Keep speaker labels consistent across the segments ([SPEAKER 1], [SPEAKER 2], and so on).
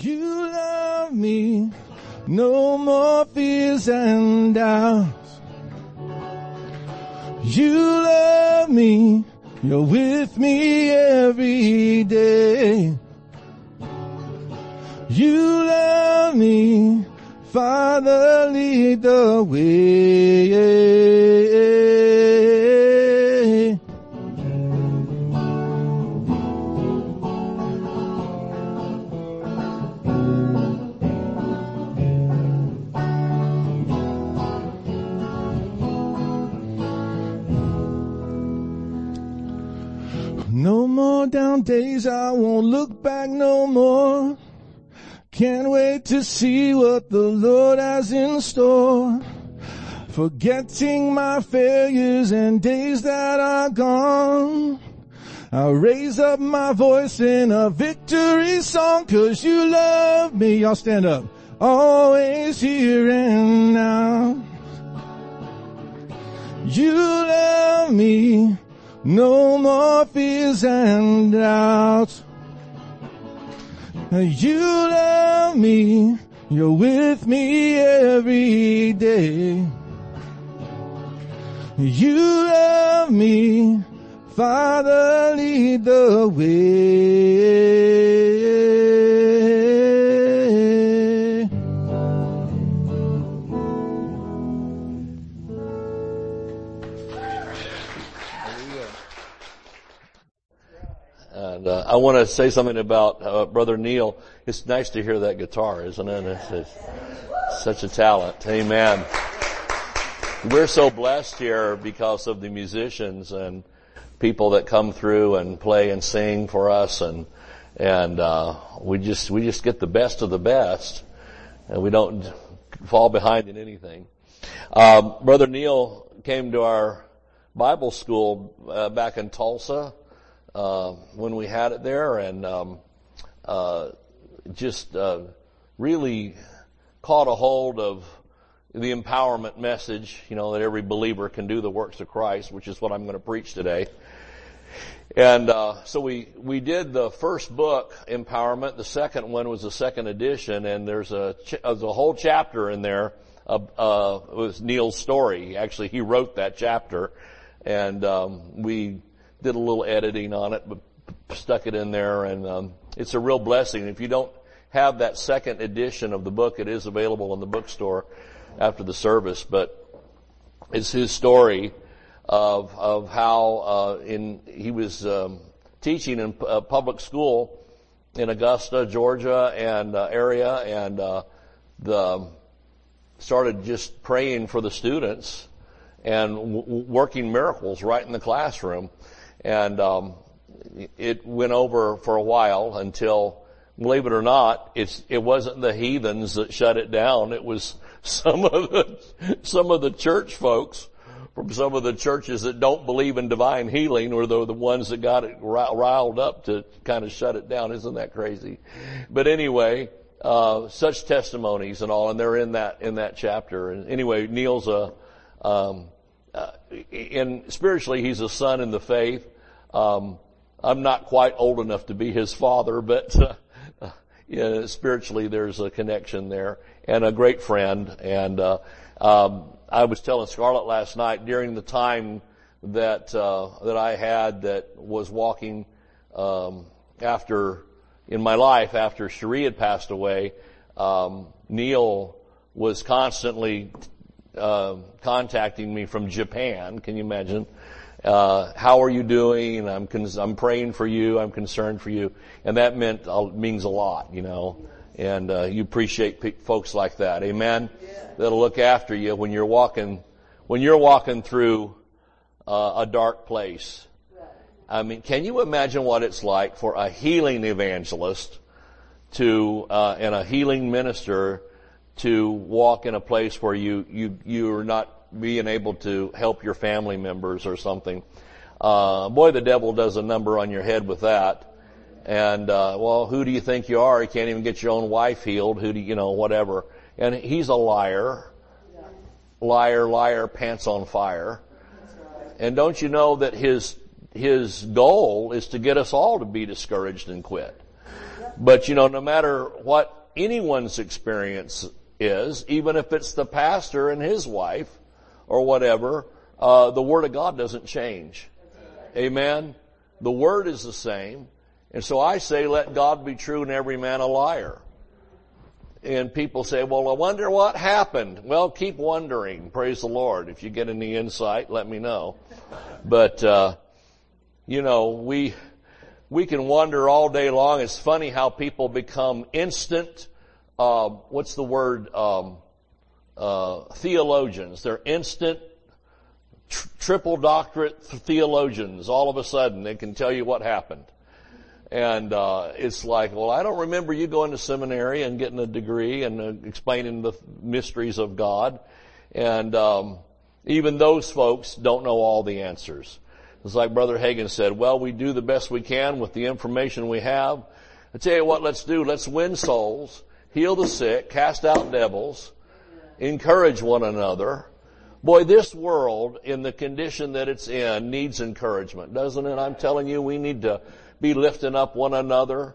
[SPEAKER 1] You love me, no more fears and doubts. You love me, you're with me every day. You love me, Father, lead the way. Look back no more. Can't wait to see what the Lord has in store. Forgetting my failures and days that are gone. I'll raise up my voice in a victory song cause you love me. Y'all stand up. Always here and now. You love me. No more fears and doubts. You love me. You're with me every day. You love me. Father, lead the way.
[SPEAKER 2] I want to say something about uh, Brother Neil. It's nice to hear that guitar, isn't it? It's, it's such a talent. Amen. We're so blessed here because of the musicians and people that come through and play and sing for us, and and uh, we just we just get the best of the best, and we don't fall behind in anything. Um, Brother Neil came to our Bible school uh, back in Tulsa uh, when we had it there, and um, uh, just uh, really caught a hold of the empowerment message. You know that every believer can do the works of Christ, which is what I'm going to preach today. And uh, so we we did the first book, Empowerment. The second one was the second edition, and there's a there's a whole chapter in there. Uh, uh, Neil's story. Actually, he wrote that chapter, and um, we did a little editing on it, but stuck it in there, and um, it's a real blessing. If you don't have that second edition of the book, it is available in the bookstore after the service. But it's his story of of how uh, in he was um, teaching in a public school in Augusta, Georgia, and uh, area, and uh, the started just praying for the students and w- working miracles right in the classroom, and um, it went over for a while until, believe it or not, it's it wasn't the heathens that shut it down. It was some of the some of the church folks from some of the churches that don't believe in divine healing or they're the ones that got it riled up to kind of shut it down. Isn't that crazy? But anyway, uh, such testimonies and all, and they're in that, in that chapter. And anyway, Neil's a, um, uh, in spiritually, he's a son in the faith. Um, I'm not quite old enough to be his father, but, uh, spiritually there's a connection there and a great friend. And, uh, um, I was telling Scarlett last night during the time that uh, that I had that was walking um, after in my life after Cherie had passed away. Um, Neil was constantly uh, contacting me from Japan. Can you imagine? Uh, how are you doing? I'm con- I'm praying for you. I'm concerned for you, and that meant uh, means a lot, you know. And uh, you appreciate pe- folks like that, amen. That'll look after you when you're walking when you're walking through uh, a dark place. I mean, can you imagine what it's like for a healing evangelist to uh, and a healing minister to walk in a place where you you you're not being able to help your family members or something? Uh, boy, the devil does a number on your head with that. And uh, well, who do you think you are? You can't even get your own wife healed. Who do you, you know? Whatever. And he's a liar, liar, liar, pants on fire. And don't you know that his his goal is to get us all to be discouraged and quit. But you know, no matter what anyone's experience is, even if it's the pastor and his wife or whatever, uh, the Word of God doesn't change. Amen. The Word is the same. And so I say, let God be true and every man a liar. And people say, well, I wonder what happened. Well, keep wondering. Praise the Lord. If you get any insight, let me know. But, uh, you know, we, we can wonder all day long. It's funny how people become instant, uh, what's the word, um, uh, theologians. They're instant tr- triple doctorate theologians. All of a sudden, they can tell you what happened. And uh, it's like, well, I don't remember you going to seminary and getting a degree and uh, explaining the mysteries of God. And um, even those folks don't know all the answers. It's like Brother Hagin said, well, we do the best we can with the information we have. I tell you what, let's do. Let's win souls, heal the sick, cast out devils, encourage one another. Boy, this world, in the condition that it's in, needs encouragement, doesn't it? I'm telling you, we need to be lifting up one another.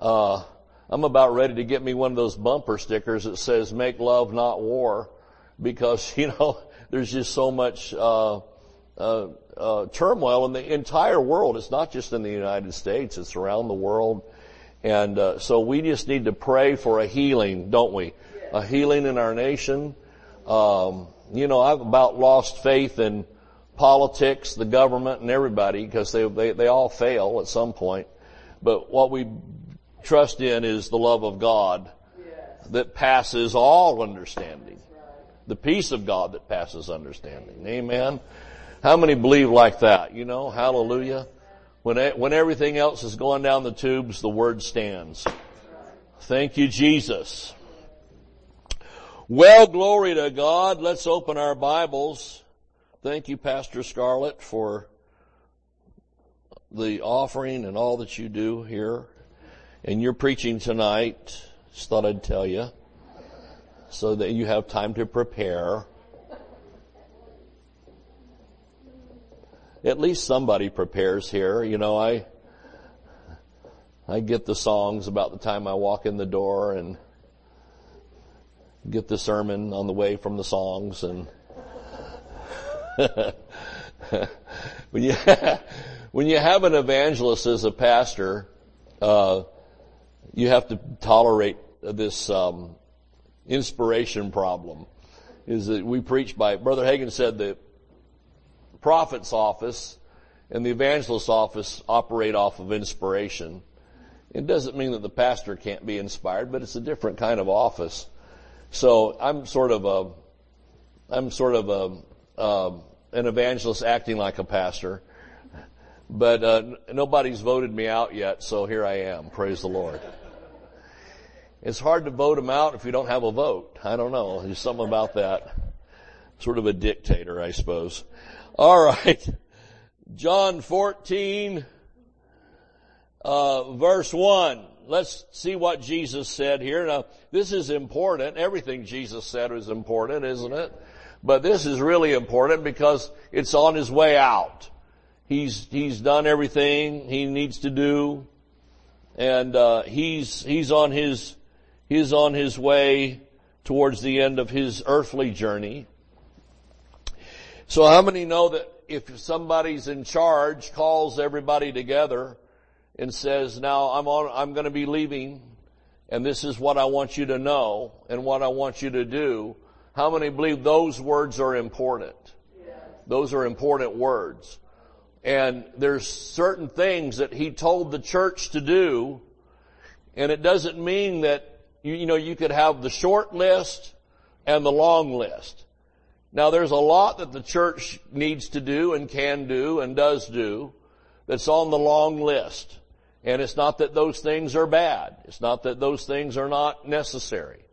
[SPEAKER 2] Uh, I'm about ready to get me one of those bumper stickers that says "Make love, not war," because you know there's just so much uh, uh, uh, turmoil in the entire world. It's not just in the United States; it's around the world, and uh, so we just need to pray for a healing, don't we? A healing in our nation. Um, you know, I've about lost faith in politics, the government, and everybody because they, they, they all fail at some point. But what we trust in is the love of God yes. that passes all understanding. The peace of God that passes understanding. Amen. How many believe like that? You know, hallelujah. When, when everything else is going down the tubes, the word stands. Thank you, Jesus. Well, glory to God. Let's open our Bibles Thank you, Pastor Scarlett, for the offering and all that you do here. And you're preaching tonight. Just thought I'd tell you so that you have time to prepare. At least somebody prepares here. You know, I, I get the songs about the time I walk in the door and get the sermon on the way from the songs and when you when you have an evangelist as a pastor, uh, you have to tolerate this um, inspiration problem. Is that we preach by Brother Hagin said the prophet's office and the evangelist's office operate off of inspiration. It doesn't mean that the pastor can't be inspired, but it's a different kind of office. So I'm sort of a, I'm sort of a, um, an evangelist acting like a pastor. But uh, nobody's voted me out yet, so here I am. Praise the Lord. It's hard to vote them out if you don't have a vote. I don't know. There's something about that. Sort of a dictator, I suppose. All right. John 14, uh, verse 1. Let's see what Jesus said here. Now, this is important. Everything Jesus said was important, isn't it? But this is really important because it's on his way out. He's, he's done everything he needs to do and, uh, he's, he's on his, he's on his way towards the end of his earthly journey. So how many know that if somebody's in charge, calls everybody together and says, now I'm on, I'm going to be leaving and this is what I want you to know and what I want you to do, how many believe those words are important? Those are important words. And there's certain things that he told the church to do, and it doesn't mean that, you, you know, you could have the short list and the long list. Now there's a lot that the church needs to do and can do and does do that's on the long list. And it's not that those things are bad. It's not that those things are not necessary.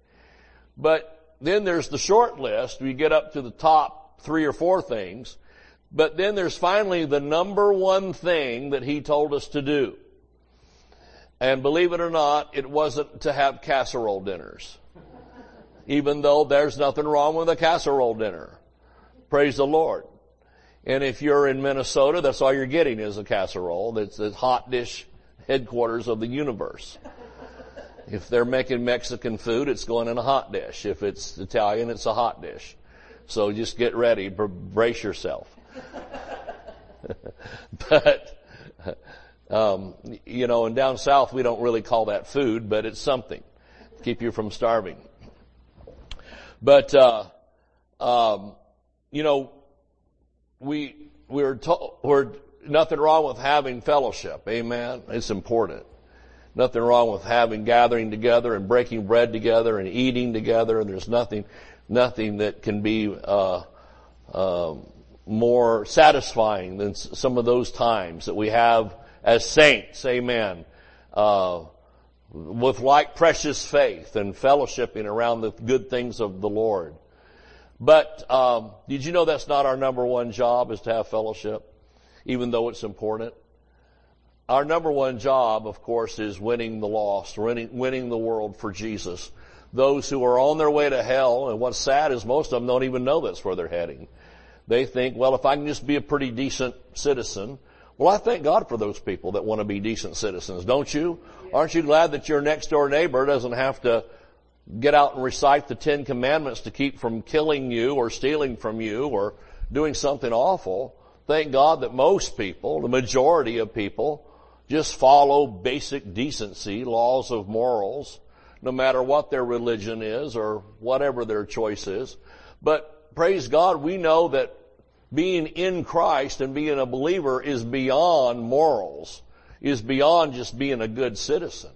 [SPEAKER 2] But then there's the short list. We get up to the top three or four things. But then there's finally the number one thing that he told us to do. And believe it or not, it wasn't to have casserole dinners. Even though there's nothing wrong with a casserole dinner. Praise the Lord. And if you're in Minnesota, that's all you're getting is a casserole. That's the hot dish headquarters of the universe. If they're making Mexican food, it's going in a hot dish. If it's Italian, it's a hot dish. So just get ready, brace yourself. but, um, you know, and down south we don't really call that food, but it's something to keep you from starving. But, uh, um, you know, we, we're told, we're, nothing wrong with having fellowship. Amen. It's important. Nothing wrong with having gathering together and breaking bread together and eating together. And there's nothing, nothing that can be uh, uh, more satisfying than some of those times that we have as saints. Amen. Uh, with like precious faith and fellowshipping around the good things of the Lord. But um, did you know that's not our number one job is to have fellowship, even though it's important? Our number one job, of course, is winning the lost, winning, winning the world for Jesus. Those who are on their way to hell, and what's sad is most of them don't even know that's where they're heading. They think, well, if I can just be a pretty decent citizen, well, I thank God for those people that want to be decent citizens, don't you? Aren't you glad that your next door neighbor doesn't have to get out and recite the Ten Commandments to keep from killing you or stealing from you or doing something awful. Thank God that most people, the majority of people, just follow basic decency, laws of morals, no matter what their religion is or whatever their choice is. But praise God, we know that being in Christ and being a believer is beyond morals, is beyond just being a good citizen.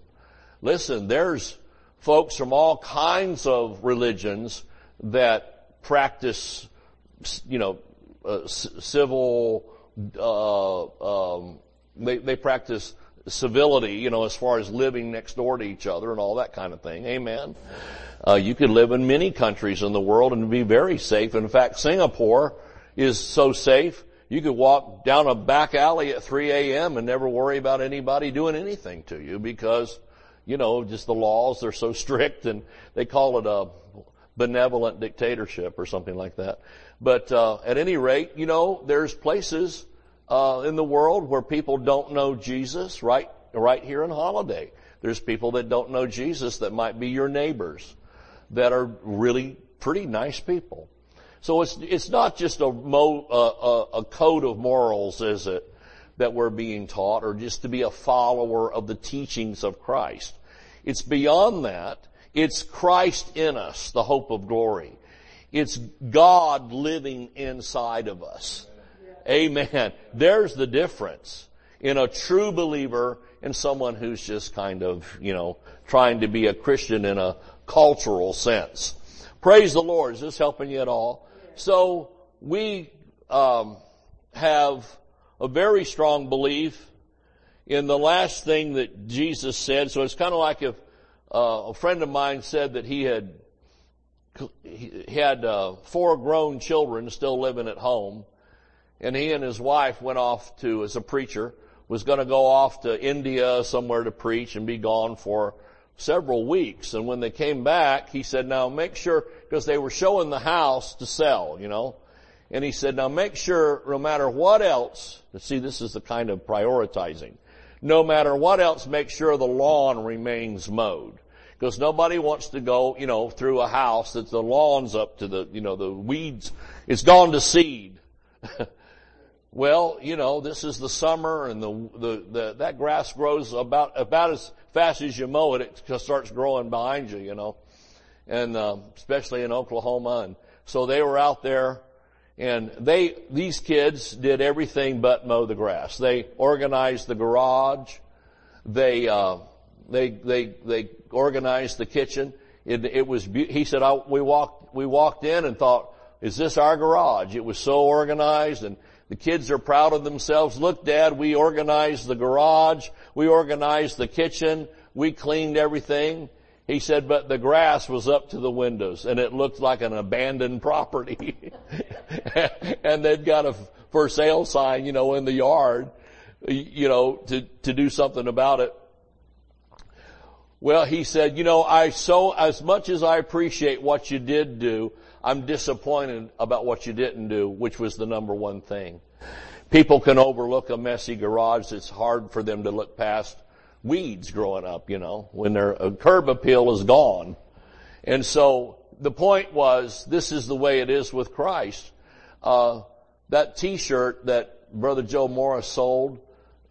[SPEAKER 2] Listen, there's folks from all kinds of religions that practice, you know, uh, civil, uh, um, they, they practice civility, you know, as far as living next door to each other and all that kind of thing. Amen. Uh, you could live in many countries in the world and be very safe. In fact, Singapore is so safe, you could walk down a back alley at 3 a.m. and never worry about anybody doing anything to you because you know, just the laws are so strict and they call it a benevolent dictatorship or something like that. But uh, at any rate, you know, there's places uh, in the world where people don't know Jesus. Right, right here in Holiday, there's people that don't know Jesus that might be your neighbors, that are really pretty nice people. So it's it's not just a, mo, a, a code of morals, is it? that we're being taught or just to be a follower of the teachings of Christ. It's beyond that. It's Christ in us, the hope of glory. It's God living inside of us. Amen. There's the difference in a true believer and someone who's just kind of, you know, trying to be a Christian in a cultural sense. Praise the Lord. Is this helping you at all? So we um, have a very strong belief in the last thing that Jesus said. So it's kind of like if uh, a friend of mine said that he had he had uh, four grown children still living at home, and he and his wife went off to as a preacher was going to go off to India somewhere to preach and be gone for several weeks. And when they came back, he said, "Now make sure because they were showing the house to sell, you know." And he said, now make sure no matter what else, see this is the kind of prioritizing, no matter what else, make sure the lawn remains mowed. Because nobody wants to go, you know, through a house that the lawn's up to the, you know, the weeds, it's gone to seed. well, you know, this is the summer and the, the, the, that grass grows about, about as fast as you mow it, it starts growing behind you, you know. And, um, especially in Oklahoma. And so they were out there and they, these kids did everything but mow the grass. They organized the garage. They, uh, they, they, they organized the kitchen. It, it was, he said, I, we walked, we walked in and thought, is this our garage? It was so organized and the kids are proud of themselves. Look, dad, we organized the garage. We organized the kitchen. We cleaned everything. He said, but the grass was up to the windows and it looked like an abandoned property. and they'd got a for sale sign, you know, in the yard, you know, to, to do something about it. Well, he said, you know, I so, as much as I appreciate what you did do, I'm disappointed about what you didn't do, which was the number one thing. People can overlook a messy garage. It's hard for them to look past weeds growing up, you know, when their curb appeal is gone. And so the point was, this is the way it is with Christ. Uh, that T-shirt that Brother Joe Morris sold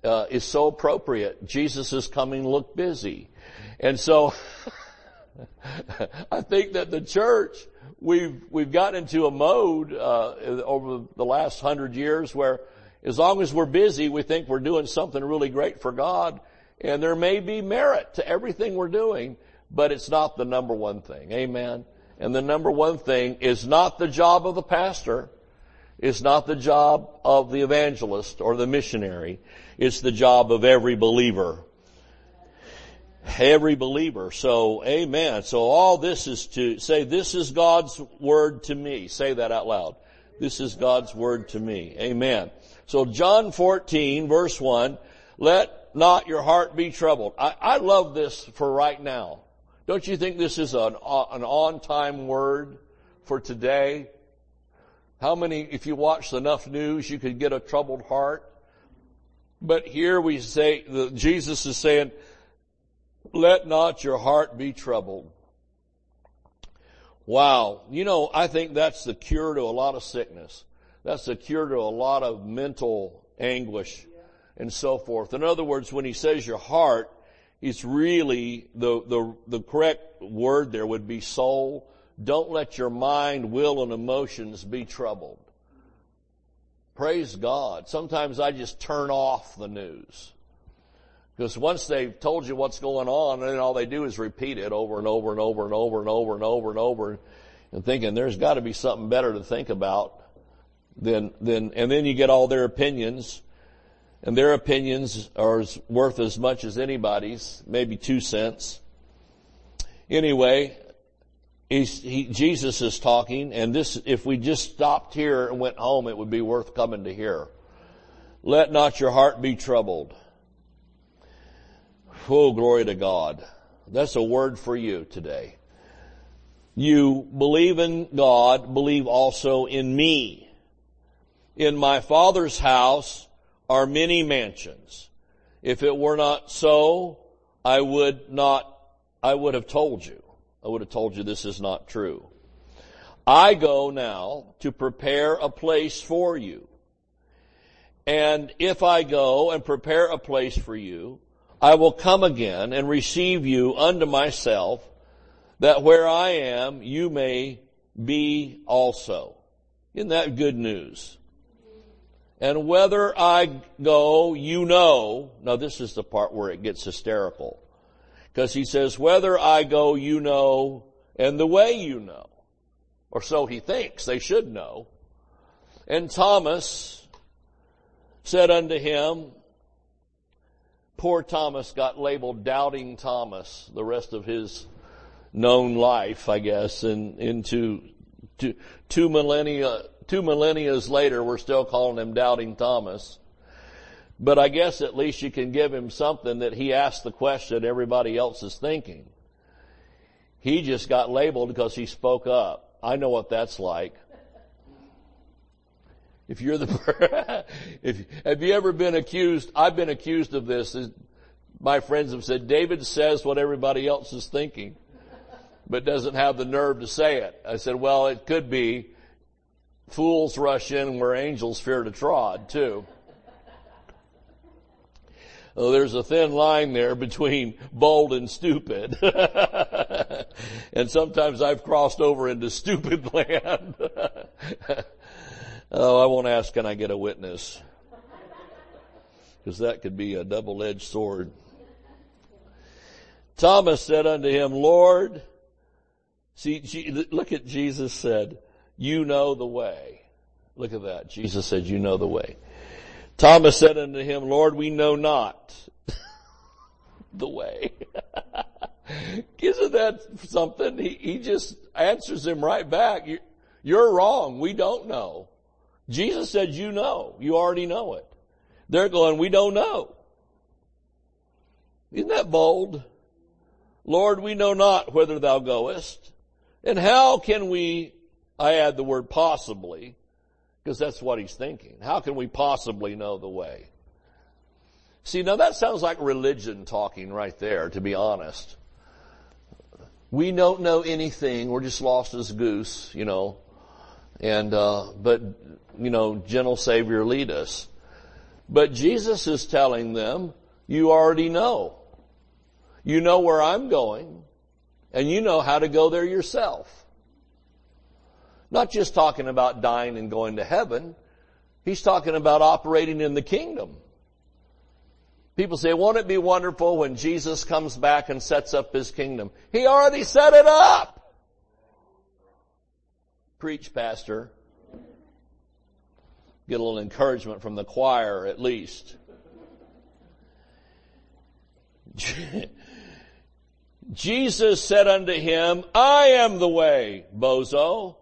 [SPEAKER 2] uh, is so appropriate. Jesus is coming. Look busy, and so I think that the church we've we've gotten into a mode uh, over the last hundred years where, as long as we're busy, we think we're doing something really great for God, and there may be merit to everything we're doing, but it's not the number one thing. Amen. And the number one thing is not the job of the pastor. It's not the job of the evangelist or the missionary. It's the job of every believer. Every believer. So, amen. So all this is to say, this is God's word to me. Say that out loud. This is God's word to me. Amen. So John 14 verse 1, let not your heart be troubled. I, I love this for right now. Don't you think this is an, uh, an on-time word for today? How many, if you watched enough news, you could get a troubled heart? But here we say, Jesus is saying, let not your heart be troubled. Wow. You know, I think that's the cure to a lot of sickness. That's the cure to a lot of mental anguish and so forth. In other words, when he says your heart, it's really the, the, the correct word there would be soul. Don't let your mind, will, and emotions be troubled. Praise God. Sometimes I just turn off the news. Because once they've told you what's going on, then all they do is repeat it over and over and over and over and over and over and over and thinking there's got to be something better to think about than, than, and then you get all their opinions and their opinions are worth as much as anybody's, maybe two cents. Anyway, he, Jesus is talking, and this, if we just stopped here and went home, it would be worth coming to hear. Let not your heart be troubled. Oh, glory to God. That's a word for you today. You believe in God, believe also in me. In my Father's house are many mansions. If it were not so, I would not, I would have told you. I would have told you this is not true. I go now to prepare a place for you. And if I go and prepare a place for you, I will come again and receive you unto myself, that where I am, you may be also. Isn't that good news? And whether I go, you know, now this is the part where it gets hysterical. Because he says, whether I go, you know, and the way you know. Or so he thinks they should know. And Thomas said unto him, poor Thomas got labeled doubting Thomas the rest of his known life, I guess, and into two, two millennia, two millennias later, we're still calling him doubting Thomas. But I guess at least you can give him something that he asked the question everybody else is thinking. He just got labeled because he spoke up. I know what that's like. If you're the, if, have you ever been accused? I've been accused of this. My friends have said, David says what everybody else is thinking, but doesn't have the nerve to say it. I said, well, it could be fools rush in where angels fear to trod too. Oh, there's a thin line there between bold and stupid. and sometimes I've crossed over into stupid land. Oh, I won't ask, can I get a witness? Because that could be a double-edged sword. Thomas said unto him, Lord, see, look at Jesus said, you know the way. Look at that. Jesus said, you know the way. Thomas said unto him, Lord, we know not the way. Isn't that something? He, he just answers him right back. You're wrong. We don't know. Jesus said, you know. You already know it. They're going, we don't know. Isn't that bold? Lord, we know not whither thou goest. And how can we, I add the word possibly, because that's what he's thinking. How can we possibly know the way? See, now that sounds like religion talking right there, to be honest. We don't know anything. We're just lost as goose, you know. And, uh, but, you know, gentle Savior lead us. But Jesus is telling them, you already know. You know where I'm going, and you know how to go there yourself. Not just talking about dying and going to heaven. He's talking about operating in the kingdom. People say, won't it be wonderful when Jesus comes back and sets up his kingdom? He already set it up. Preach, pastor. Get a little encouragement from the choir at least. Jesus said unto him, I am the way, bozo.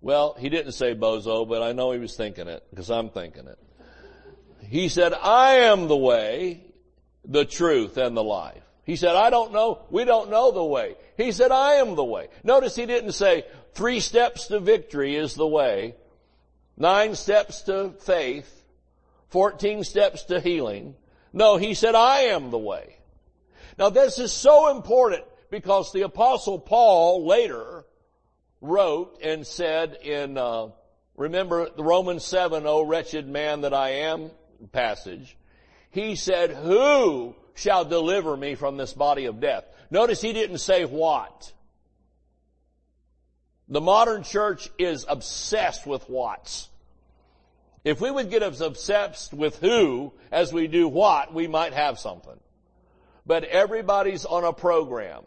[SPEAKER 2] Well, he didn't say bozo, but I know he was thinking it because I'm thinking it. He said, I am the way, the truth, and the life. He said, I don't know, we don't know the way. He said, I am the way. Notice he didn't say, three steps to victory is the way, nine steps to faith, 14 steps to healing. No, he said, I am the way. Now this is so important because the apostle Paul later wrote and said in, uh, remember the Romans 7, O wretched man that I am passage, he said, who shall deliver me from this body of death? Notice he didn't say what. The modern church is obsessed with what's. If we would get as obsessed with who as we do what, we might have something. But everybody's on a program.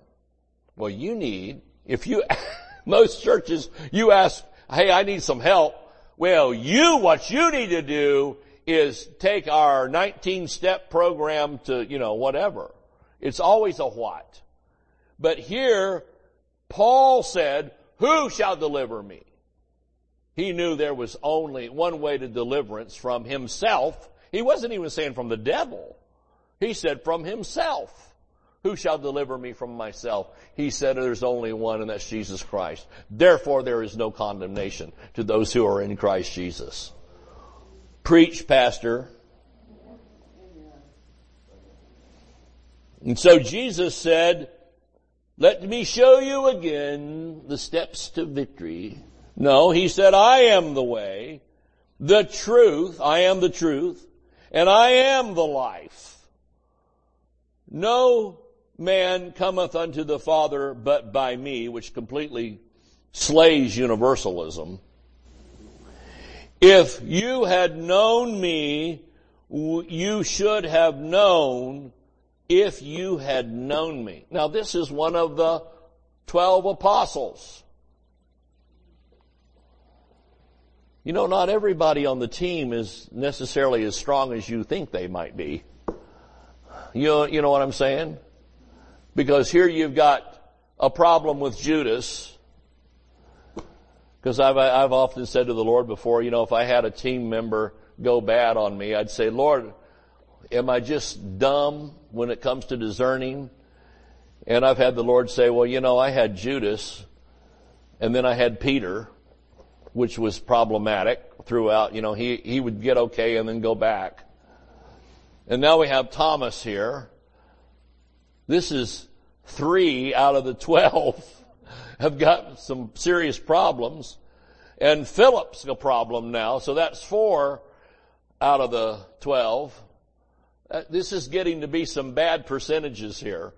[SPEAKER 2] Well, you need, if you, most churches, you ask, hey, I need some help. Well, you, what you need to do is take our 19 step program to, you know, whatever. It's always a what. But here, Paul said, who shall deliver me? He knew there was only one way to deliverance from himself. He wasn't even saying from the devil. He said from himself. Who shall deliver me from myself? He said there's only one and that's Jesus Christ. Therefore there is no condemnation to those who are in Christ Jesus. Preach, pastor. And so Jesus said, let me show you again the steps to victory. No, he said, I am the way, the truth, I am the truth, and I am the life. No man cometh unto the Father but by me, which completely slays universalism. If you had known me, you should have known if you had known me. Now this is one of the twelve apostles. You know, not everybody on the team is necessarily as strong as you think they might be. You know, you know what I'm saying? Because here you've got a problem with Judas. Because I've, I've often said to the Lord before, you know, if I had a team member go bad on me, I'd say, Lord, am I just dumb when it comes to discerning? And I've had the Lord say, well, you know, I had Judas and then I had Peter, which was problematic throughout. You know, he, he would get okay and then go back. And now we have Thomas here this is three out of the twelve have got some serious problems. And Philip's a problem now, so that's four out of the twelve. Uh, this is getting to be some bad percentages here.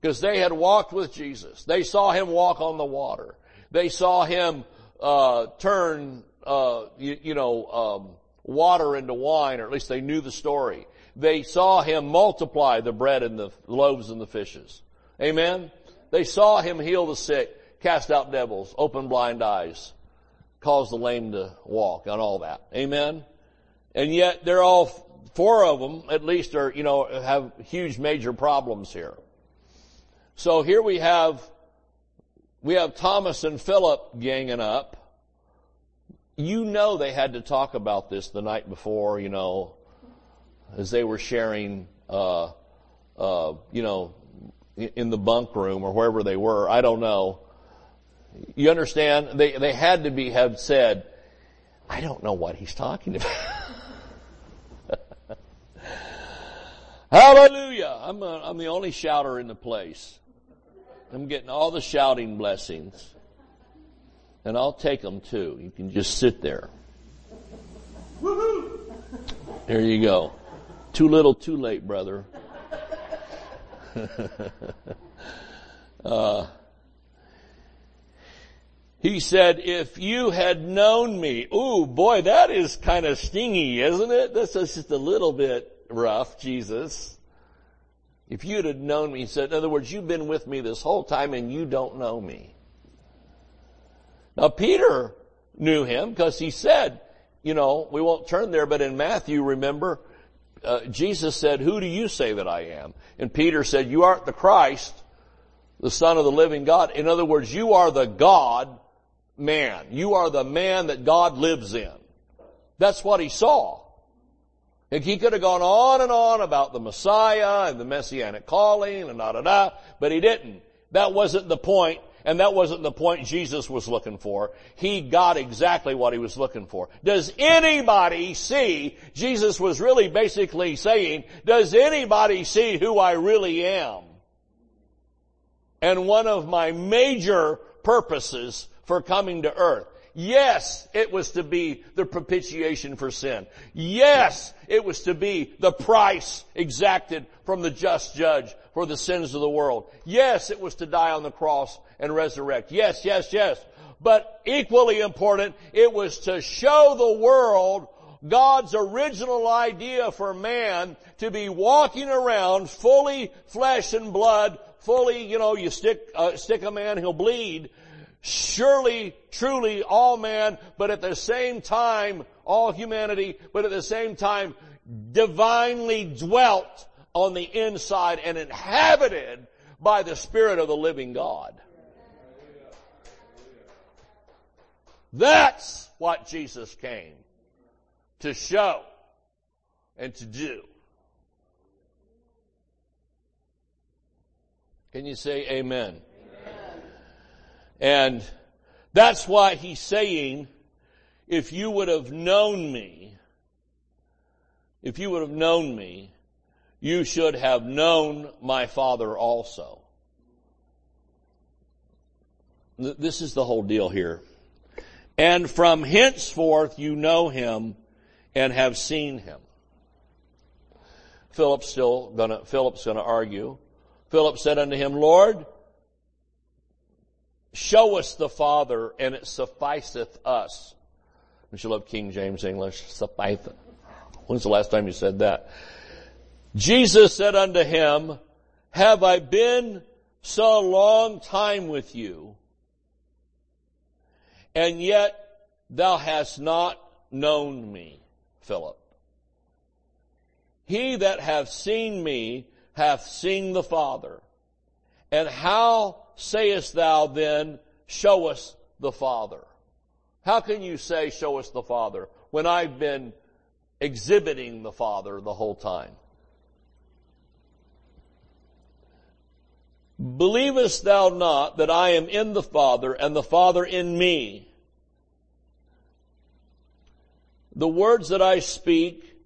[SPEAKER 2] Because they had walked with Jesus. They saw him walk on the water. They saw him uh, turn, uh, you, you, know, um, water into wine, or at least they knew the story they saw him multiply the bread and the loaves and the fishes. Amen? They saw him heal the sick, cast out devils, open blind eyes, cause the lame to walk, and all that. Amen? And yet they're all, four of them at least are, you know, have huge major problems here. So here we have, we have Thomas and Philip ganging up. You know they had to talk about this the night before, you know, as they were sharing, uh, uh, you know, in the bunk room or wherever they were. I don't know. You understand? They they had to be have said, I don't know what he's talking about. Hallelujah. I'm, a, I'm the only shouter in the place. I'm getting all the shouting blessings. And I'll take them too. You can just sit there. There you go. Too little, too late, brother. uh, he said, if you had known me, ooh, boy, that is kind of stingy, isn't it? That's just a little bit rough, Jesus. If you'd have known me, he said, in other words, you've been with me this whole time and you don't know me. Now Peter knew him because he said, you know, we won't turn there, but in Matthew, remember, uh, Jesus said, who do you say that I am? And Peter said, you aren't the Christ, the son of the living God. In other words, you are the God man. You are the man that God lives in. That's what he saw. He could have gone on and on about the Messiah and the Messianic calling and da da da, but he didn't. That wasn't the. And that wasn't the point Jesus was looking for. He got exactly what he was looking for. Does anybody see, Jesus was really basically saying, does anybody see who I really am? And one of my major purposes for coming to earth. Yes, it was to be the propitiation for sin. Yes, it was to be the price exacted from the just judge for the sins of the world. Yes, it was to die on the cross and resurrect. Yes, yes, yes. But equally important, it was to show the world God's original idea for man to be walking around fully flesh and blood, fully, you know, you stick, uh, stick a man, he'll bleed. Surely, truly all man, but at the same time, all humanity, but at the same time, divinely dwelt on the inside and inhabited by the Spirit of the living God. That's what Jesus came to show and to do. Can you say amen? And that's why he's saying, if you would have known me, if you would have known me, you should have known my Father also. This is the whole deal here. And from henceforth you know him and have seen him. Philip's still gonna, Philip's gonna argue. Philip said unto him, Lord, show us the Father and it sufficeth us. Don't you love King James English? Sufficeth. When's the last time you said that? Jesus said unto him, have I been so long time with you, and yet thou hast not known me, Philip. He that hath seen me hath seen the Father. And how sayest thou then, show us the Father? How can you say, show us the Father, when I've been exhibiting the Father the whole time? Believest thou not that I am in the Father and the Father in me? The words that I speak,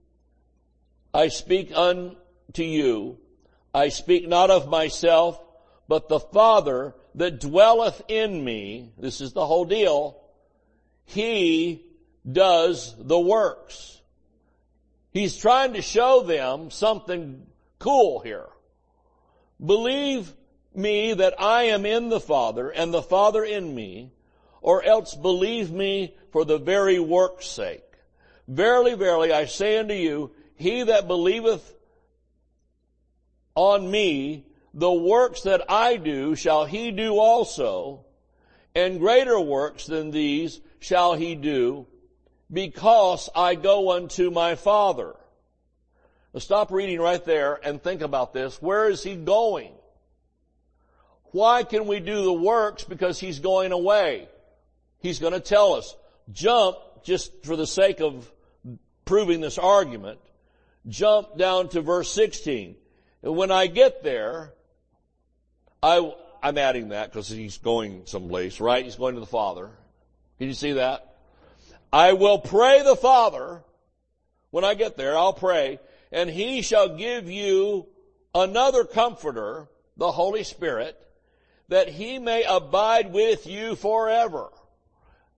[SPEAKER 2] I speak unto you. I speak not of myself, but the Father that dwelleth in me, this is the whole deal, He does the works. He's trying to show them something cool here. Believe me that I am in the Father and the Father in me, or else believe me for the very work's sake. Verily, verily, I say unto you, he that believeth on me, the works that I do shall he do also, and greater works than these shall he do, because I go unto my Father. Now stop reading right there and think about this. Where is he going? Why can we do the works? Because he's going away. He's going to tell us. Jump, just for the sake of proving this argument, jump down to verse 16. And when I get there, I, I'm adding that because he's going someplace, right? He's going to the Father. Can you see that? I will pray the Father. When I get there, I'll pray and he shall give you another comforter, the Holy Spirit, that he may abide with you forever.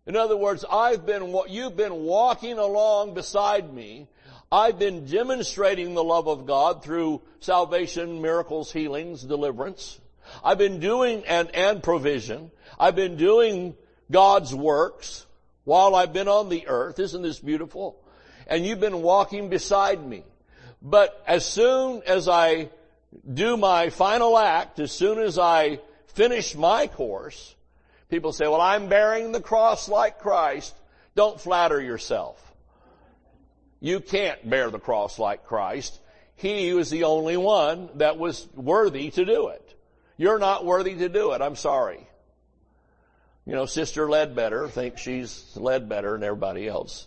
[SPEAKER 2] In other words, I've been, you've been walking along beside me. I've been demonstrating the love of God through salvation, miracles, healings, deliverance. I've been doing, and, and provision. I've been doing God's works while I've been on the earth. Isn't this beautiful? And you've been walking beside me. But as soon as I do my final act, as soon as I finish my course, people say, well, I'm bearing the cross like Christ. Don't flatter yourself. You can't bear the cross like Christ. He was the only one that was worthy to do it. You're not worthy to do it. I'm sorry. You know, Sister Ledbetter thinks she's led better than everybody else.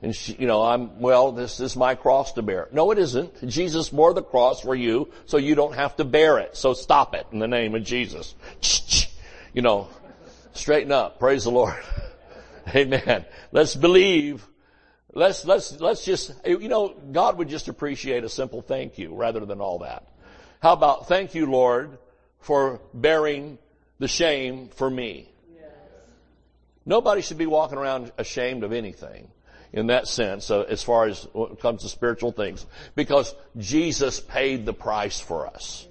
[SPEAKER 2] And she, you know, I'm, well, this is my cross to bear. No, it isn't. Jesus bore the cross for you, so you don't have to bear it. So stop it in the name of Jesus. You know, straighten up. Praise the Lord. Amen. Let's believe. Let's, let's, let's just, you know, God would just appreciate a simple thank you rather than all that. How about thank you, Lord, for bearing the shame for me? Yes. Nobody should be walking around ashamed of anything in that sense, uh, as far as when it comes to spiritual things, because Jesus paid the price for us.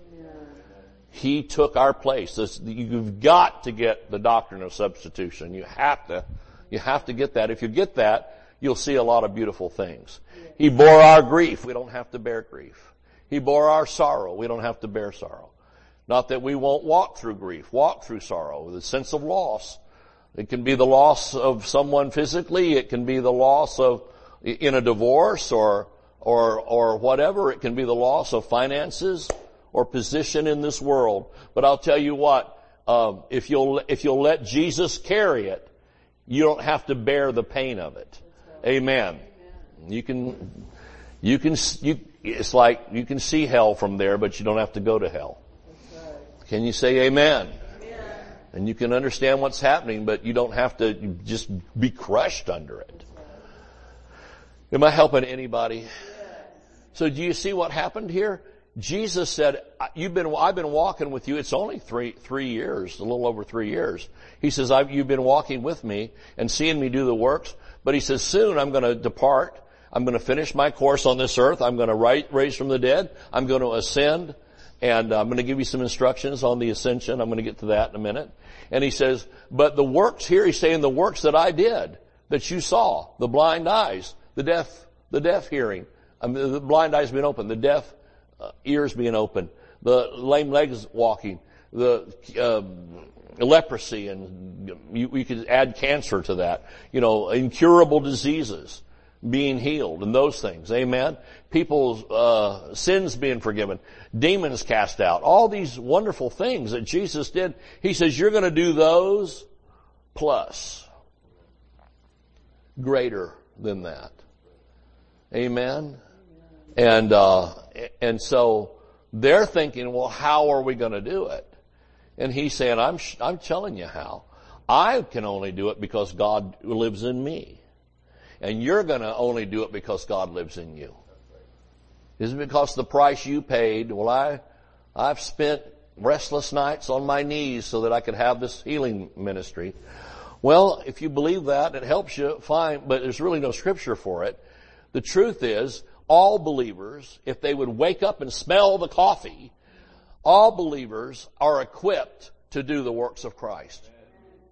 [SPEAKER 2] He took our place. This, you've got to get the doctrine of substitution. You have to, you have to get that. If you get that, you'll see a lot of beautiful things. He bore our grief. We don't have to bear grief. He bore our sorrow. We don't have to bear sorrow. Not that we won't walk through grief, walk through sorrow, the sense of loss. It can be the loss of someone physically. It can be the loss of, in a divorce or, or, or whatever. It can be the loss of finances or position in this world. But I'll tell you what, um, if you'll, if you'll let Jesus carry it, you don't have to bear the pain of it. Amen. You can, you can, you, it's like you can see hell from there, but you don't have to go to hell. Can you say amen? and you can understand what's happening, but you don't have to just be crushed under it. Am I helping anybody? So do you see what happened here? Jesus said, you've been, I've been walking with you. It's only three, three years, a little over three years. He says, you've been walking with me and seeing me do the works. But he says, soon I'm going to depart. I'm going to finish my course on this earth. I'm going to raise from the dead. I'm going to ascend. And I'm going to give you some instructions on the ascension. I'm going to get to that in a minute. And he says, but the works here, he's saying the works that I did, that you saw, the blind eyes, the deaf, the deaf hearing, I mean, the blind eyes being open, the deaf uh, ears being open, the lame legs walking, the uh, leprosy, and you, you could add cancer to that. You know, incurable diseases being healed and those things. Amen. People's uh, sins being forgiven, demons cast out, all these wonderful things that Jesus did. He says you're going to do those plus greater than that. Amen. And uh, and so they're thinking, well, how are we going to do it? And he's saying, I'm I'm telling you how. I can only do it because God lives in me. And you're gonna only do it because God lives in you. Is it because the price you paid? Well, I, I've spent restless nights on my knees so that I could have this healing ministry. Well, if you believe that, it helps you, fine, but there's really no scripture for it. The truth is, all believers, if they would wake up and smell the coffee, all believers are equipped to do the works of Christ.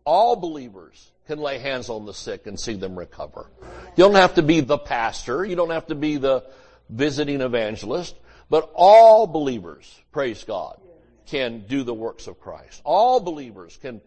[SPEAKER 2] All believers can lay hands on the sick and see them recover. You don't have to be the pastor. You don't have to be the visiting evangelist. But all believers, praise God, can do the works of Christ. All believers can,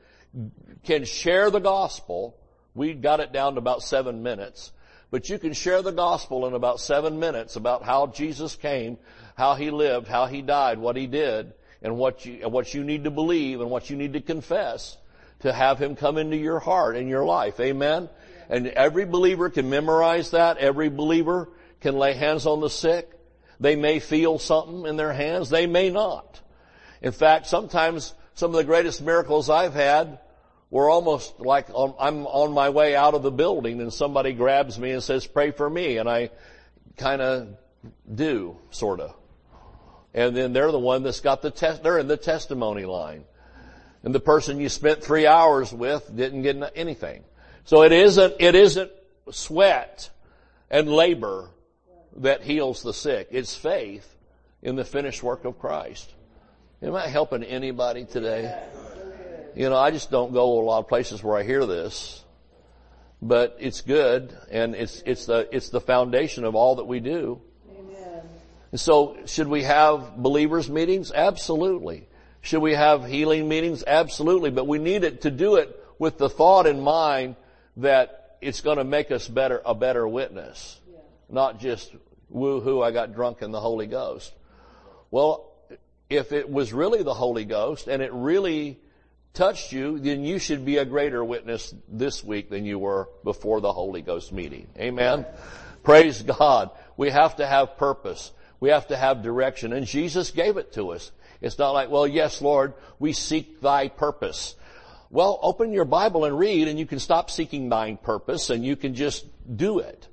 [SPEAKER 2] can share the gospel. We got it down to about seven minutes. But you can share the gospel in about seven minutes about how Jesus came, how he lived, how he died, what he did, and what you, what you need to believe and what you need to confess to have Him come into your heart and your life. Amen? And every believer can memorize that. Every believer can lay hands on the sick. They may feel something in their hands. They may not. In fact, sometimes some of the greatest miracles I've had were almost like I'm on my way out of the building and somebody grabs me and says, pray for me. And I kind of do, sorta. And then they're the one that's got the test, they're in the testimony line. And the person you spent three hours with didn't get anything. So it isn't, it isn't sweat and labor that heals the sick. It's faith in the finished work of Christ. Am I helping anybody today? You know, I just don't go a lot of places where I hear this, but it's good and it's, it's the, it's the foundation of all that we do. Amen. And so should we have believers meetings? Absolutely. Should we have healing meetings? Absolutely. But we need it to do it with the thought in mind that it's going to make us better, a better witness. Yeah. Not just woo-hoo, I got drunk in the Holy Ghost. Well, if it was really the Holy Ghost and it really touched you, then you should be a greater witness this week than you were before the Holy Ghost meeting. Amen. Praise God. We have to have purpose. We have to have direction and Jesus gave it to us. It's not like, well, yes, Lord, we seek thy purpose. Well, open your Bible and read and you can stop seeking thine purpose and you can just do it.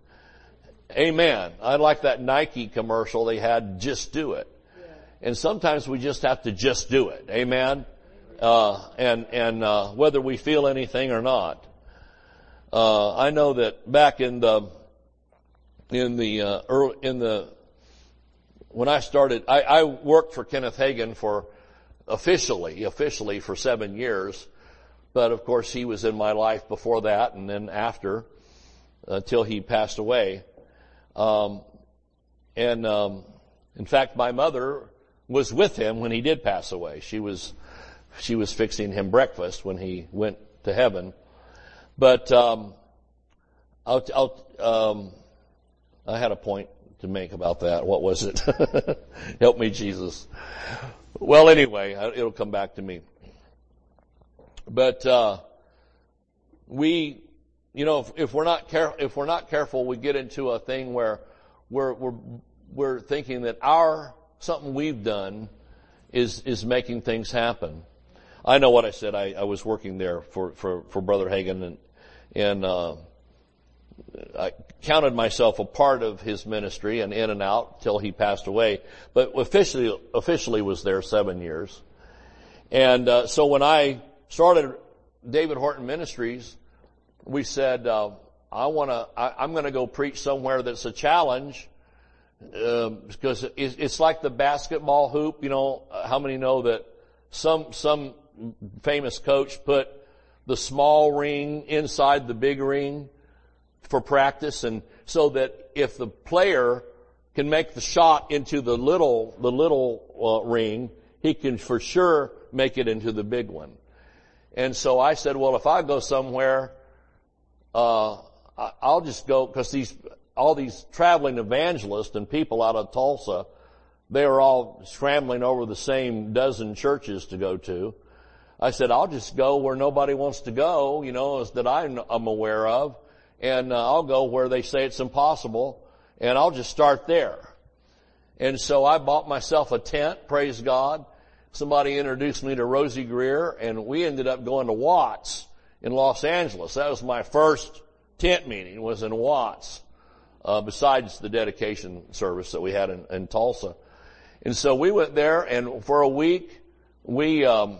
[SPEAKER 2] Amen. I like that Nike commercial they had, just do it. And sometimes we just have to just do it. Amen. Uh, and and uh, whether we feel anything or not. Uh, I know that back in the in the uh, early, in the when I started, I, I worked for Kenneth Hagin for officially officially for seven years, but of course he was in my life before that and then after until he passed away. Um, and um, in fact, my mother was with him when he did pass away. She was she was fixing him breakfast when he went to heaven. But um, I'll, I'll, um, I had a point to make about that. What was it? Help me, Jesus. Well, anyway, it'll come back to me. But uh, we, you know, if, if we're not careful, if we're not careful, we get into a thing where we're we're we're thinking that our something we've done is is making things happen. I know what I said. I, I was working there for, for, for Brother Hagin and, and, uh, I counted myself a part of his ministry and in and out till he passed away, but officially, officially was there seven years. And, uh, so when I started David Horton Ministries, we said, uh, I wanna, I, I'm gonna go preach somewhere that's a challenge, um, because it's, it's like the basketball hoop, you know, how many know that some, some famous coach put the small ring inside the big ring for practice and so that if the player can make the shot into the little, the little uh, ring, he can for sure make it into the big one. And so I said, well, if I go somewhere, uh, I'll just go, cause these, all these traveling evangelists and people out of Tulsa, they were all scrambling over the same dozen churches to go to. I said, I'll just go where nobody wants to go, you know, that I'm aware of, and uh, I'll go where they say it's impossible, and I'll just start there. And so I bought myself a tent, praise God. Somebody introduced me to Rosey Grier, and we ended up going to Watts in Los Angeles. That was my first tent meeting, was in Watts, uh, besides the dedication service that we had in, in Tulsa. And so we went there, and for a week, we um,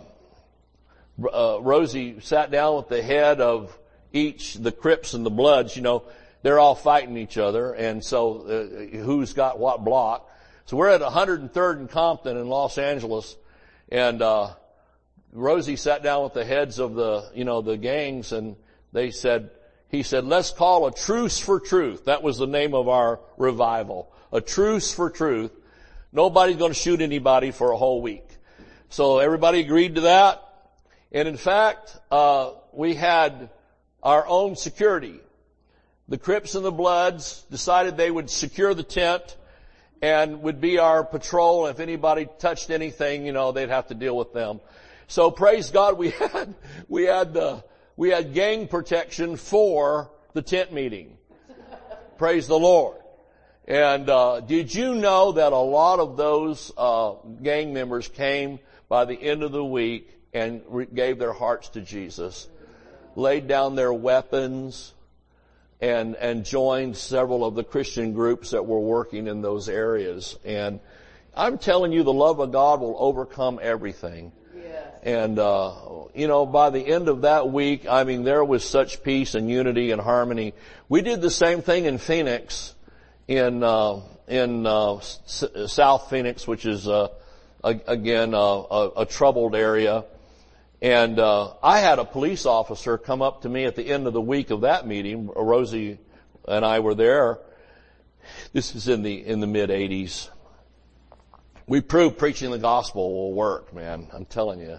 [SPEAKER 2] uh, Rosie sat down with the head of each, the Crips and the Bloods, you know, they're all fighting each other, and so uh, who's got what block. So we're at 103rd and Compton in Los Angeles, and uh, Rosey sat down with the heads of the, you know, the gangs, and they said, he said, let's call a truce for truth. That was the name of our revival. A truce for truth. Nobody's going to shoot anybody for a whole week. So everybody agreed to that. And in fact, uh, we had our own security. The Crips and the Bloods decided they would secure the tent and would be our patrol. If anybody touched anything, you know, they'd have to deal with them. So praise God, we had, we had the, we had gang protection for the tent meeting. praise the Lord. And, uh, did you know that a lot of those, uh, gang members came by the end of the week and gave their hearts to Jesus, laid down their weapons, and, and joined several of the Christian groups that were working in those areas. And I'm telling you, the love of God will overcome everything. And, uh, you know, by the end of that week, I mean, there was such peace and unity and harmony. We did the same thing in Phoenix, in, uh, in, uh, S- South Phoenix, which is, uh, again, uh, a, a, troubled area. And, uh, I had a police officer come up to me at the end of the week of that meeting. Rosey and I were there. This is in the, in the mid 80s. We proved preaching the gospel will work, man. I'm telling you.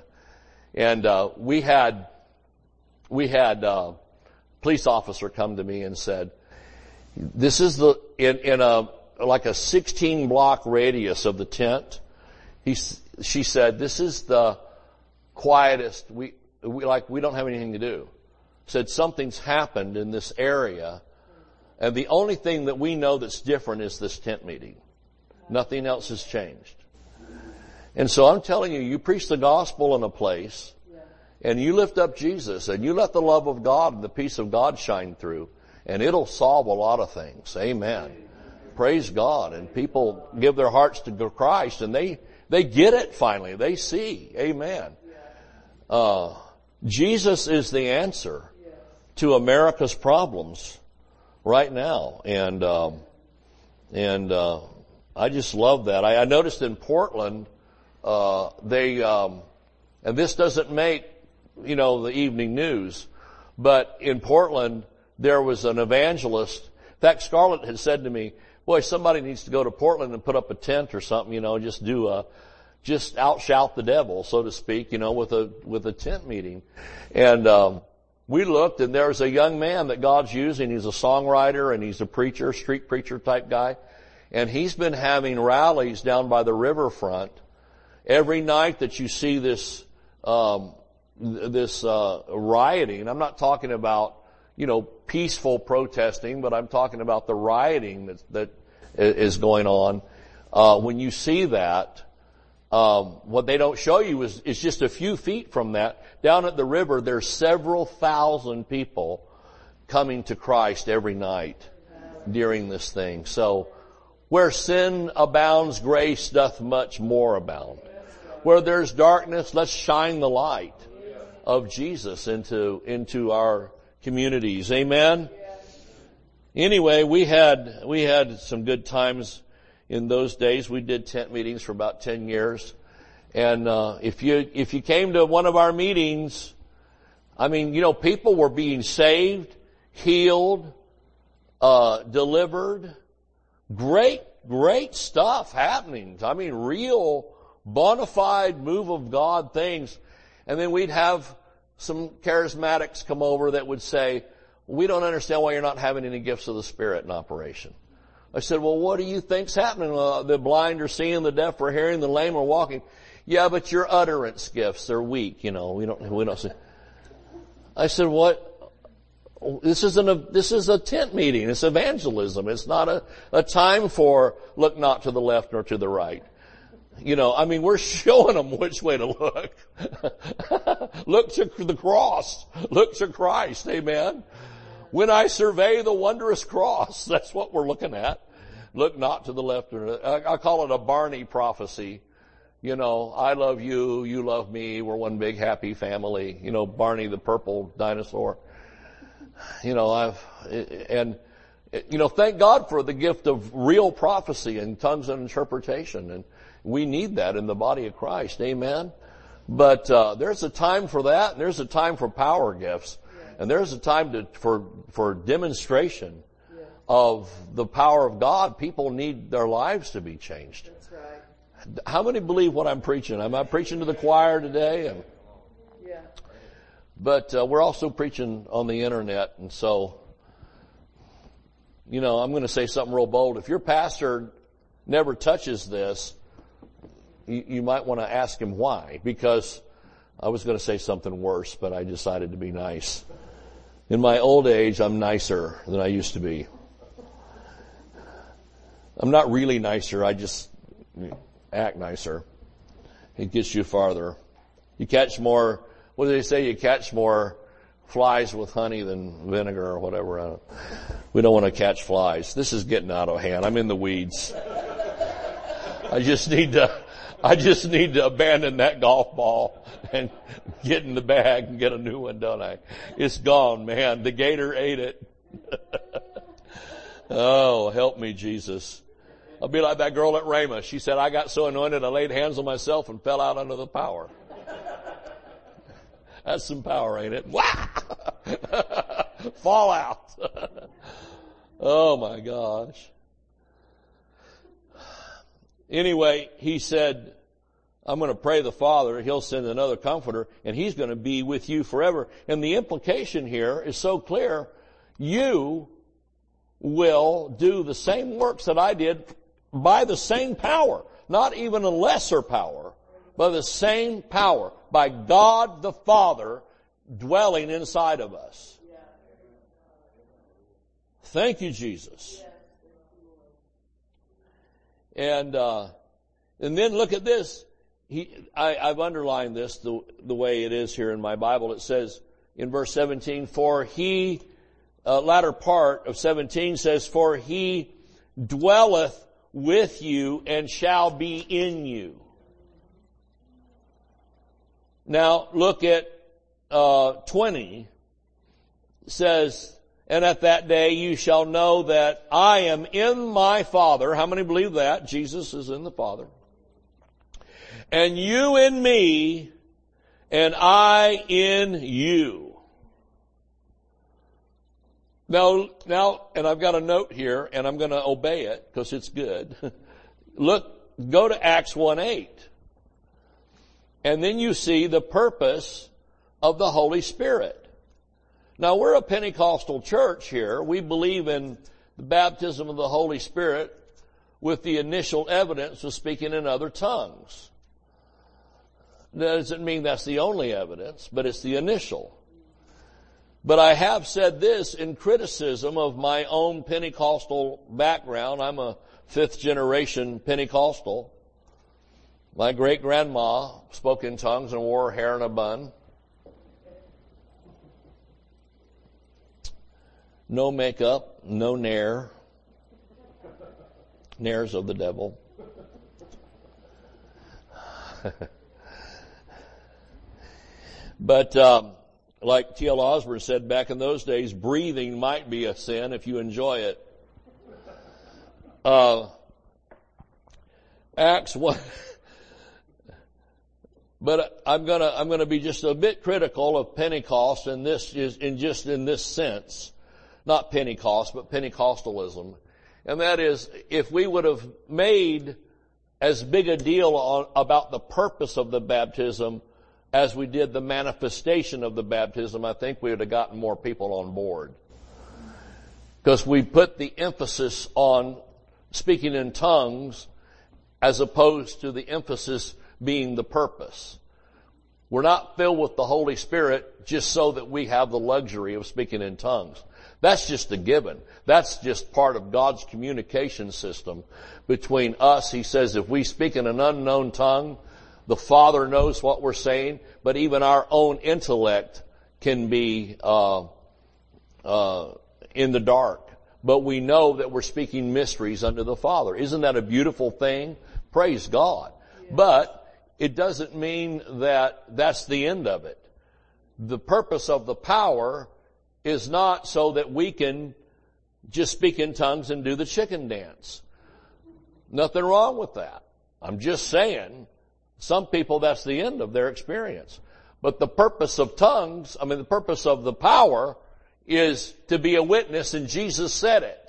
[SPEAKER 2] And uh, we had we had uh, police officer come to me and said, "This is the in, in a like a 16 block radius of the tent." He she said, "This is the quietest. We we like we don't have anything to do." Said something's happened in this area, and the only thing that we know that's different is this tent meeting. Nothing else has changed. And so I'm telling you, you preach the gospel in a place and you lift up Jesus and you let the love of God and the peace of God shine through and it'll solve a lot of things. Amen. Praise God. And people give their hearts to Christ and they, they get it finally. They see. Amen. Uh, Jesus is the answer to America's problems right now. And, um, and, uh, I just love that. I, I noticed in Portland, uh, they, um, and this doesn't make, you know, the evening news, but in Portland, there was an evangelist. In fact, Scarlett had said to me, boy, somebody needs to go to Portland and put up a tent or something, you know, just do a, just outshout the devil, so to speak, you know, with a, with a tent meeting. And, um, we looked and there's a young man that God's using. He's a songwriter and he's a preacher, street preacher type guy. And he's been having rallies down by the riverfront Every night that you see this, um, this uh, rioting, I'm not talking about you know peaceful protesting, but I'm talking about the rioting that, that is going on. Uh, when you see that, um, what they don't show you is, is just a few feet from that. Down at the river, there's several thousand people coming to Christ every night during this thing. So, where sin abounds, grace doth much more abound. Where there's darkness, let's shine the light of Jesus into, into our communities. Amen? Anyway, we had, we had some good times in those days. We did tent meetings for about 10 years. And, uh, if you, if you came to one of our meetings, I mean, you know, people were being saved, healed, uh, delivered. Great, great stuff happening. I mean, real, bona fide move of God things. And then we'd have some charismatics come over that would say, we don't understand why you're not having any gifts of the Spirit in operation. I said, well, what do you think's happening? Uh, the blind are seeing, the deaf are hearing, the lame are walking. Yeah, but your utterance gifts are weak, you know, we don't, we don't see. I said, what? This isn't a, this is a tent meeting. It's evangelism. It's not a, a time for look not to the left nor to the right. You know, I mean, we're showing them which way to look. look to the cross. Look to Christ. Amen. When I survey the wondrous cross, that's what we're looking at. Look not to the left I call it a Barney prophecy. You know, I love you, you love me, we're one big happy family. You know, Barney the purple dinosaur. You know, I've, and, you know, thank God for the gift of real prophecy and tongues and interpretation and, we need that in the body of Christ. Amen. But uh, there's a time for that, and there's a time for power gifts, and there's a time to, for for demonstration of the power of God. People need their lives to be changed.
[SPEAKER 3] That's right.
[SPEAKER 2] How many believe what I'm preaching? Am I preaching to the choir today?
[SPEAKER 3] Yeah.
[SPEAKER 2] But uh, we're also preaching on the internet, and so, you know, I'm going to say something real bold. If your pastor never touches this, you, you might want to ask him why, because I was going to say something worse, but I decided to be nice. In my old age, I'm nicer than I used to be. I'm not really nicer, I just act nicer. It gets you farther. You catch more, what do they say? You catch more flies with honey than vinegar or whatever. We don't want to catch flies. This is getting out of hand. I'm in the weeds. I just need to, I just need to abandon that golf ball and get in the bag and get a new one, don't I? It's gone, man. The gator ate it. oh, help me, Jesus. I'll be like that girl at Rhema. She said, I got so anointed I laid hands on myself and fell out under the power. That's some power, ain't it? Fall out. oh my gosh. Anyway, he said, I'm going to pray the Father, He'll send another comforter, and He's going to be with you forever. And the implication here is so clear. You will do the same works that I did by the same power. Not even a lesser power, but the same power. By God the Father dwelling inside of us. Thank you, Jesus. And, uh, and then look at this. He, I, have underlined this the, the way it is here in my Bible. It says in verse 17, for he, uh, latter part of 17 says, for he dwelleth with you and shall be in you. Now look at uh, 20. Says, and at that day you shall know that I am in my Father. How many believe that? Jesus is in the Father. And you in me, and I in you. Now, now, and I've got a note here, and I'm going to obey it because it's good. Look, go to Acts 1-8. And then you see the purpose of the Holy Spirit. Now we're a Pentecostal church here. We believe in the baptism of the Holy Spirit with the initial evidence of speaking in other tongues. That doesn't mean that's the only evidence, but it's the initial. But I have said this in criticism of my own Pentecostal background. I'm a fifth generation Pentecostal. My great grandma spoke in tongues and wore hair in a bun. No makeup, no nair. Nairs of the devil. but um, like T.L. Osborn said back in those days, breathing might be a sin if you enjoy it. Uh, Acts 1. but I'm gonna, I'm gonna be just a bit critical of Pentecost and this is in just in this sense. Not Pentecost, but Pentecostalism. And that is, if we would have made as big a deal on, about the purpose of the baptism as we did the manifestation of the baptism, I think we would have gotten more people on board. Because we put the emphasis on speaking in tongues as opposed to the emphasis being the purpose. We're not filled with the Holy Spirit just so that we have the luxury of speaking in tongues. That's just a given. That's just part of God's communication system between us. He says if we speak in an unknown tongue, the Father knows what we're saying, but even our own intellect can be uh, uh, in the dark. But we know that we're speaking mysteries unto the Father. Isn't that a beautiful thing? Praise God. But it doesn't mean that that's the end of it. The purpose of the power is not so that we can just speak in tongues and do the chicken dance. Nothing wrong with that. I'm just saying some people, that's the end of their experience. But the purpose of tongues, I mean, the purpose of the power is to be a witness and Jesus said it.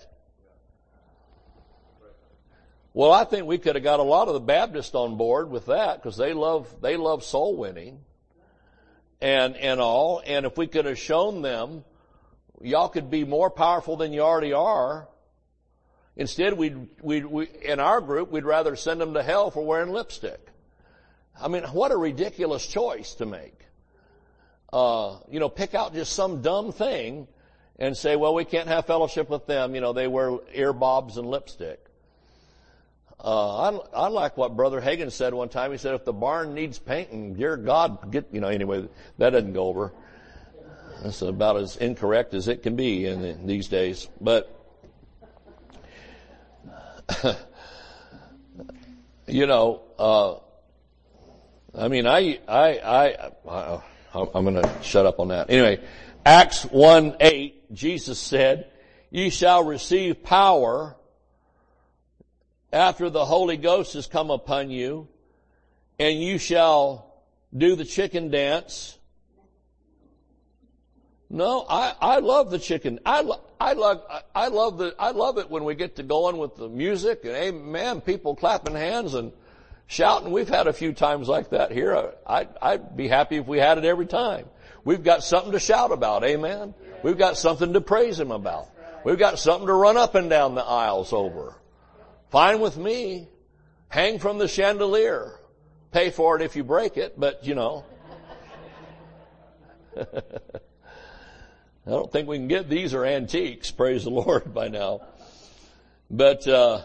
[SPEAKER 2] Well, I think we could have got a lot of the Baptists on board with that because they love, they love soul winning and, and all. And if we could have shown them, y'all could be more powerful than you already are. Instead, we'd, we'd, we, in our group, we'd rather send them to hell for wearing lipstick. I mean, what a ridiculous choice to make. Uh, you know, pick out just some dumb thing and say, well, we can't have fellowship with them. You know, they wear ear bobs and lipstick. Uh, I, I like what Brother Hagin said one time. He said, if the barn needs painting, dear God, get, you know, anyway, that doesn't go over. That's about as incorrect as it can be in the, these days. But, you know, uh, I mean, I, I, I, I'm going to shut up on that. Anyway, Acts 1 8, Jesus said, Ye shall receive power after the Holy Ghost has come upon you, and you shall do the chicken dance. No, I, I love the chicken. I, lo- I love, I love the, I love it when we get to going with the music and amen, people clapping hands and shouting. We've had a few times like that here. I, I'd be happy if we had it every time. We've got something to shout about. Amen. We've got something to praise Him about. We've got something to run up and down the aisles over. Fine with me. Hang from the chandelier. Pay for it if you break it, but you know. I don't think we can get these are antiques, praise the Lord by now. But uh,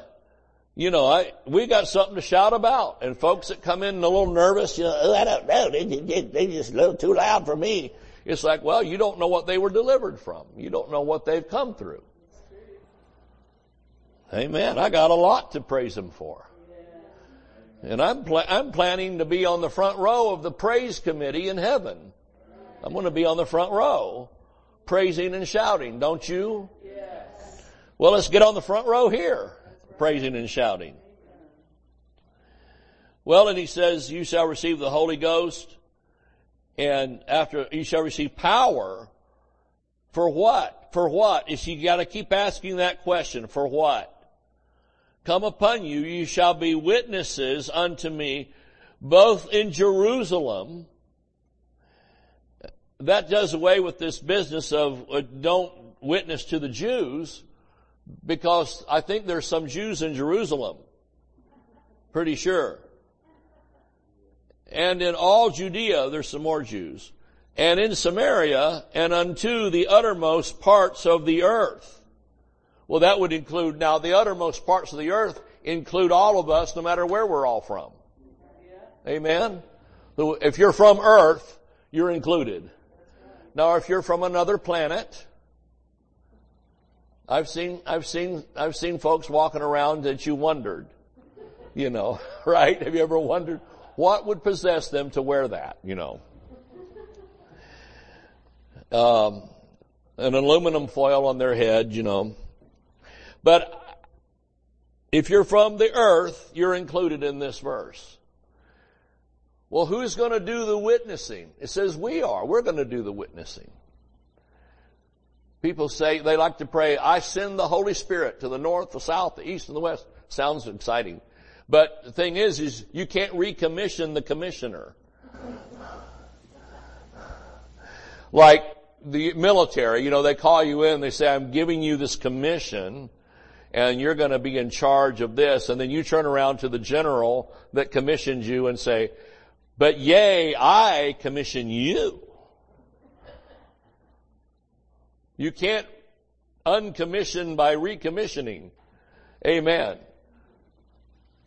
[SPEAKER 2] you know, I we got something to shout about. And folks that come in a little nervous, you know, oh, I don't know, they, they, they just a little too loud for me. It's like, well, you don't know what they were delivered from. You don't know what they've come through. Amen. I got a lot to praise Him for. And I'm, pl- I'm planning to be on the front row of the praise committee in heaven. I'm going to be on the front row praising and shouting, don't you? Yes. Well, let's get on the front row here, praising and shouting. Well, and he says, you shall receive the Holy Ghost, and after, you shall receive power. For what? For what? Is you gotta keep asking that question. For what? Come upon you, you shall be witnesses unto me, both in Jerusalem, that does away with this business of uh, don't witness to the Jews because I think there's some Jews in Jerusalem. Pretty sure. And in all Judea, there's some more Jews. And in Samaria, and unto the uttermost parts of the earth. Well, that would include, now the uttermost parts of the earth include all of us, no matter where we're all from. Amen? If you're from earth, you're included. Now if you're from another planet, I've seen, I've seen, I've seen folks walking around that you wondered, you know, right? Have you ever wondered what would possess them to wear that, you know? Um, an aluminum foil on their head, you know. But if you're from the earth, you're included in this verse. Well, who's going to do the witnessing? It says we are. We're going to do the witnessing. People say they like to pray, I send the Holy Spirit to the north, the south, the east, and the west. Sounds exciting. But the thing is, is you can't recommission the commissioner. Like the military, you know, they call you in, they say, I'm giving you this commission, and you're going to be in charge of this, and then you turn around to the general that commissioned you and say, but yea, I commission you. You can't uncommission by recommissioning. Amen.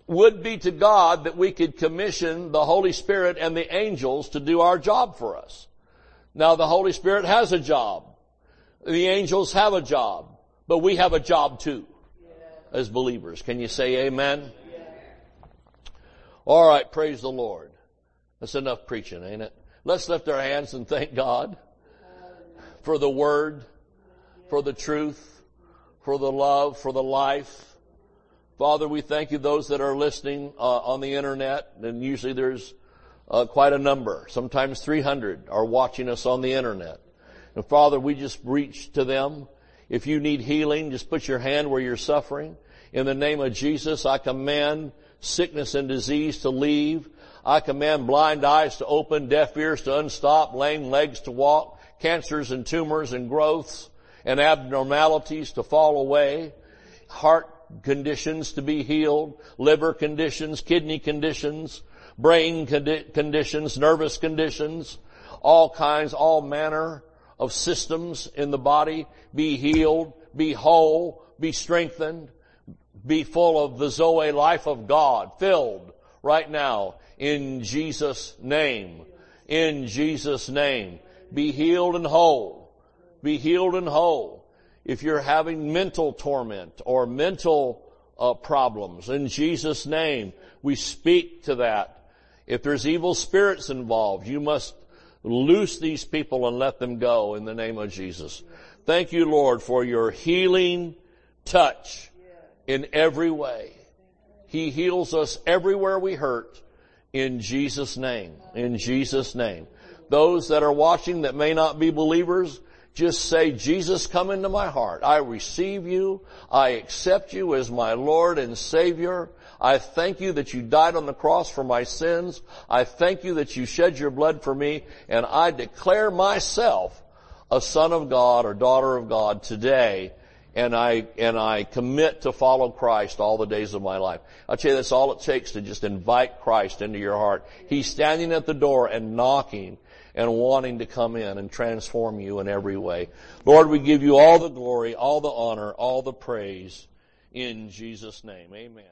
[SPEAKER 2] Would be to God that we could commission the Holy Spirit and the angels to do our job for us. Now the Holy Spirit has a job. The angels have a job. But we have a job too. As believers. Can you say amen? Alright, praise the Lord. That's enough preaching, ain't it? Let's lift our hands and thank God for the word, for the truth, for the love, for the life. Father, we thank you those that are listening uh, on the internet, and usually there's uh, quite a number. Sometimes 300 are watching us on the internet. And Father, we just reach to them. If you need healing, just put your hand where you're suffering. In the name of Jesus, I command sickness and disease to leave. I command blind eyes to open, deaf ears to unstop, lame legs to walk, cancers and tumors and growths and abnormalities to fall away, heart conditions to be healed, liver conditions, kidney conditions, brain condi- conditions, nervous conditions, all kinds, all manner of systems in the body be healed, be whole, be strengthened, be full of the Zoe life of God, filled right now in Jesus' name. In Jesus' name. Be healed and whole. Be healed and whole. If you're having mental torment or mental uh, problems, in Jesus' name, we speak to that. If there's evil spirits involved, you must loose these people and let them go in the name of Jesus. Thank you, Lord, for your healing touch in every way. He heals us everywhere we hurt in Jesus' name. In Jesus' name. Those that are watching that may not be believers, just say, Jesus, come into my heart. I receive you. I accept you as my Lord and Savior. I thank you that you died on the cross for my sins. I thank you that you shed your blood for me. And I declare myself a son of God or daughter of God today and I, and I commit to follow Christ all the days of my life. I'll tell you that's all it takes to just invite Christ into your heart. He's standing at the door and knocking and wanting to come in and transform you in every way. Lord, we give you all the glory, all the honor, all the praise in Jesus' name. Amen.